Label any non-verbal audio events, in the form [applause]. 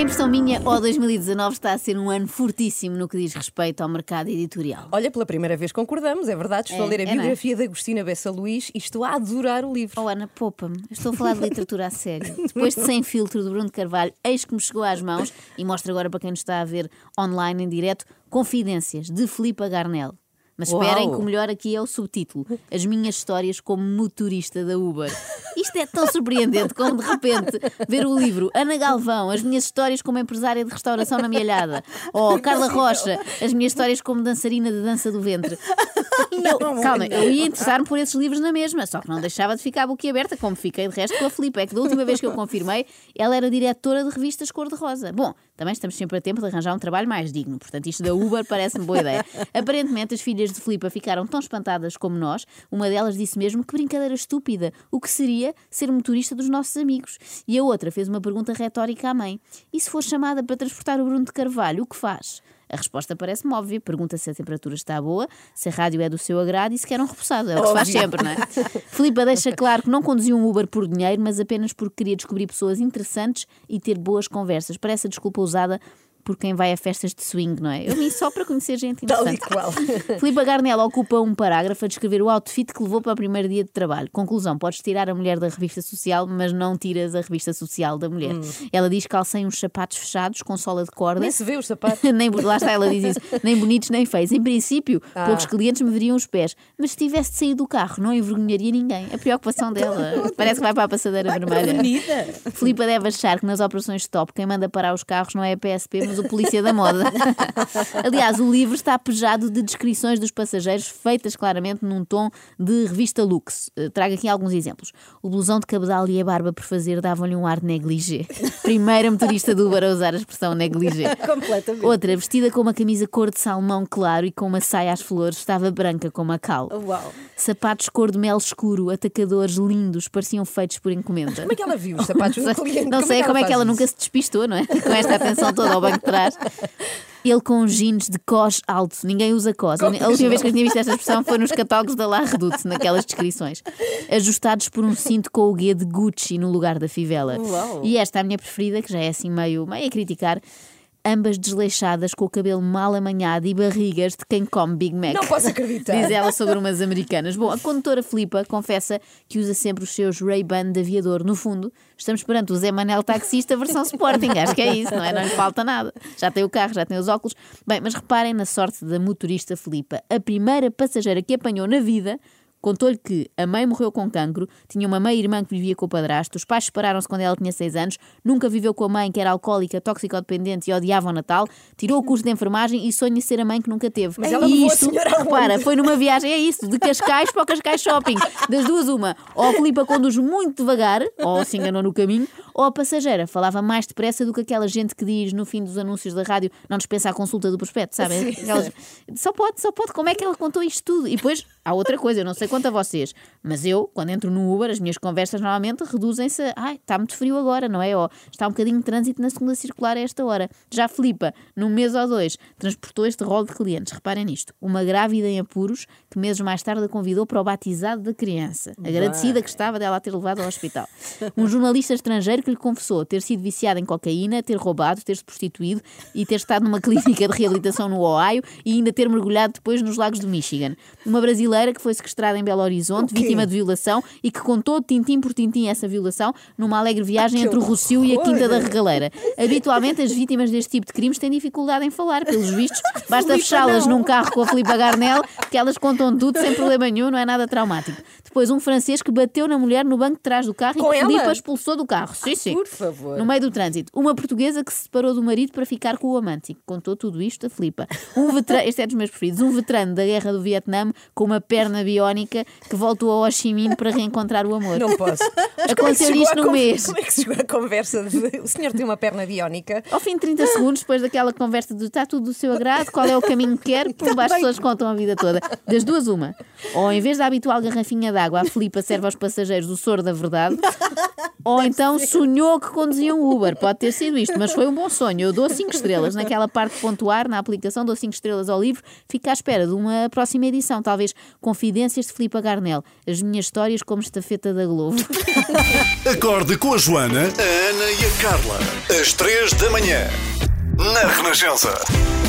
impressão minha, o 2019 está a ser um ano fortíssimo no que diz respeito ao mercado editorial. Olha, pela primeira vez concordamos, é verdade. Estou É, a ler a é, não é? biografia de Agostina Bessa Luís e estou a adorar o livro. Oh Ana, poupa-me. Estou a falar de literatura a sério. [laughs] Depois de Sem Filtro, do Bruno de Carvalho, eis que me chegou às mãos e mostro agora para quem nos está a ver online em direto, Confidências, de Filipa Garnel. Mas esperem Uau. que o melhor aqui é o subtítulo: As minhas histórias como motorista da Uber. [laughs] Isto é tão surpreendente como de repente ver o livro Ana Galvão, as minhas histórias como empresária de restauração na Mielhada. Ou Carla Rocha, as minhas histórias como dançarina de dança do ventre. Eu- calma, eu ia interessar-me por esses livros na mesma, só que não deixava de ficar boquiaberta, como fiquei de resto com a Filipe. É que da última vez que eu confirmei, ela era diretora de revistas cor-de-rosa. Bom, também estamos sempre a tempo de arranjar um trabalho mais digno, portanto, isto da Uber parece-me boa ideia. Aparentemente, as filhas de Filipa ficaram tão espantadas como nós. Uma delas disse mesmo que brincadeira estúpida. O que seria ser motorista dos nossos amigos? E a outra fez uma pergunta retórica à mãe: e se for chamada para transportar o Bruno de Carvalho, o que faz? A resposta parece-me óbvia. Pergunta se a temperatura está boa, se a rádio é do seu agrado e se quer um repousado. É o que se faz sempre, não é? [laughs] Filipa deixa claro que não conduziu um Uber por dinheiro, mas apenas porque queria descobrir pessoas interessantes e ter boas conversas. Parece a desculpa usada por quem vai a festas de swing, não é? Eu vim só para conhecer gente Tal e interessante. qual. [laughs] Filipe Garnel ocupa um parágrafo a descrever o outfit que levou para o primeiro dia de trabalho. Conclusão: podes tirar a mulher da revista social, mas não tiras a revista social da mulher. Ela diz que calcei uns sapatos fechados com sola de corda. Nem se vê os sapatos. [laughs] nem, lá está, ela diz isso, nem bonitos nem feios. Em princípio, Ah. poucos clientes me veriam os pés, mas se tivesse de sair do carro, não envergonharia ninguém. A preocupação dela [laughs] parece que vai para a passadeira vermelha. Avenida. Filipa deve achar que nas operações stop quem manda parar os carros não é a PSP, mas o polícia da moda. [laughs] Aliás, o livro está pejado de descrições dos passageiros feitas claramente num tom de revista Lux. Eh, Trago aqui alguns exemplos. O blusão de cabedal e a barba por fazer davam-lhe um ar de negligé. Primeira motorista do Uber a usar a expressão negligé. [laughs] Completamente. Outra, vestida com uma camisa cor de salmão claro e com uma saia às flores, estava branca como a cal. Uau. Sapatos cor de mel escuro, atacadores lindos, pareciam feitos por encomenda. Como é que ela viu os sapatos do cliente? [laughs] Não sei como é que ela faz nunca isso? se despistou, não é? Com esta atenção toda ao banco de trás. Ele com jeans de cos alto, ninguém usa cos. A última vez que eu tinha visto esta expressão foi nos catálogos da La Redoute, naquelas descrições. Ajustados por um cinto com o guia de Gucci no lugar da fivela. Uau. E esta é a minha preferida, que já é assim meio, meio a criticar. Ambas desleixadas, com o cabelo mal amanhado e barrigas de quem come Big Mac. Não posso acreditar. [laughs] Diz ela sobre umas americanas. Bom, a condutora Filipa confessa que usa sempre os seus Ray-Ban de aviador. No fundo, estamos perante o Zé Manel taxista versão Sporting. Acho que é isso, não é? Não lhe falta nada. Já tem o carro, já tem os óculos. Bem, mas reparem na sorte da motorista Filipa. A primeira passageira que apanhou na vida Contou-lhe que a mãe morreu com cancro, tinha uma meia-irmã que vivia com o padrasto, os pais separaram-se quando ela tinha 6 anos, nunca viveu com a mãe que era alcoólica, toxicodependente e odiava o Natal, tirou o curso de enfermagem e sonha ser a mãe que nunca teve. Mas ela e isto, repara, foi numa viagem, é isso, de Cascais para o Cascais Shopping. Das duas, uma. Ou a Filipa conduz muito devagar, ou se enganou no caminho, ou a passageira falava mais depressa do que aquela gente que diz no fim dos anúncios da rádio não dispensa a consulta do prospecto, sabem? Só pode, só pode. Como é que ela contou isto tudo? E depois há outra coisa, eu não sei quanto a vocês, mas eu, quando entro no Uber, as minhas conversas normalmente reduzem-se a ai, está muito frio agora, não é? Ou está um bocadinho de trânsito na segunda circular a esta hora. Já a Filipa, num mês ou dois, transportou este rol de clientes. Reparem nisto. Uma grávida em apuros que meses mais tarde a convidou para o batizado da criança. Agradecida que estava dela a ter levado ao hospital. Um jornalista estrangeiro que lhe confessou ter sido viciado em cocaína, ter roubado, ter-se prostituído e ter estado numa [laughs] clínica de reabilitação no Ohio e ainda ter mergulhado depois nos lagos do Michigan. Uma brasileira que foi sequestrada em Belo Horizonte, vítima de violação e que contou tintim por tintim essa violação numa alegre viagem entre o Rocio e a! Quinta da [laughs] Regaleira. Habitualmente as vítimas deste tipo de crimes têm dificuldade em falar, pelos vistos, [laughs] basta fechá-las num carro com a Filipa Garnel que elas contam tudo sem problema nenhum, não é nada traumático. Depois um francês que bateu na mulher no banco de trás do carro Com e que ela? Filipa expulsou do carro. Sim, sim. Por favor. No meio do trânsito. Uma portuguesa que se separou do marido para ficar com o amante. E que contou tudo isto a Filipa. Um veterano, este é dos meus preferidos, um veterano da guerra do Vietnã com uma perna biónica que voltou a Ho Chi Minh para reencontrar o amor. Não posso. É Aconteceu chegou isto con- mês. Como é que chegou a conversa de o senhor tem uma perna biónica? Ao fim de 30 segundos, depois daquela conversa de está tudo do seu agrado, qual é o caminho que quer, [laughs] pumba, as pessoas contam a vida toda. Das duas, uma. Ou em vez da habitual garrafinha de água, a Filipa serve aos passageiros o soro da verdade, [laughs] ou então sonhou que conduzia um Uber. Pode ter sido isto, mas foi um bom sonho. Eu dou 5 estrelas. Naquela parte de pontuar, na aplicação, dou 5 estrelas ao livro. Fica à espera de uma próxima edição, talvez Confidências de Filipa Garnel. As minhas histórias como estafeta da Globo. [laughs] Acorde com a Joana, a Ana e a Carla, às três da manhã, na Renascença.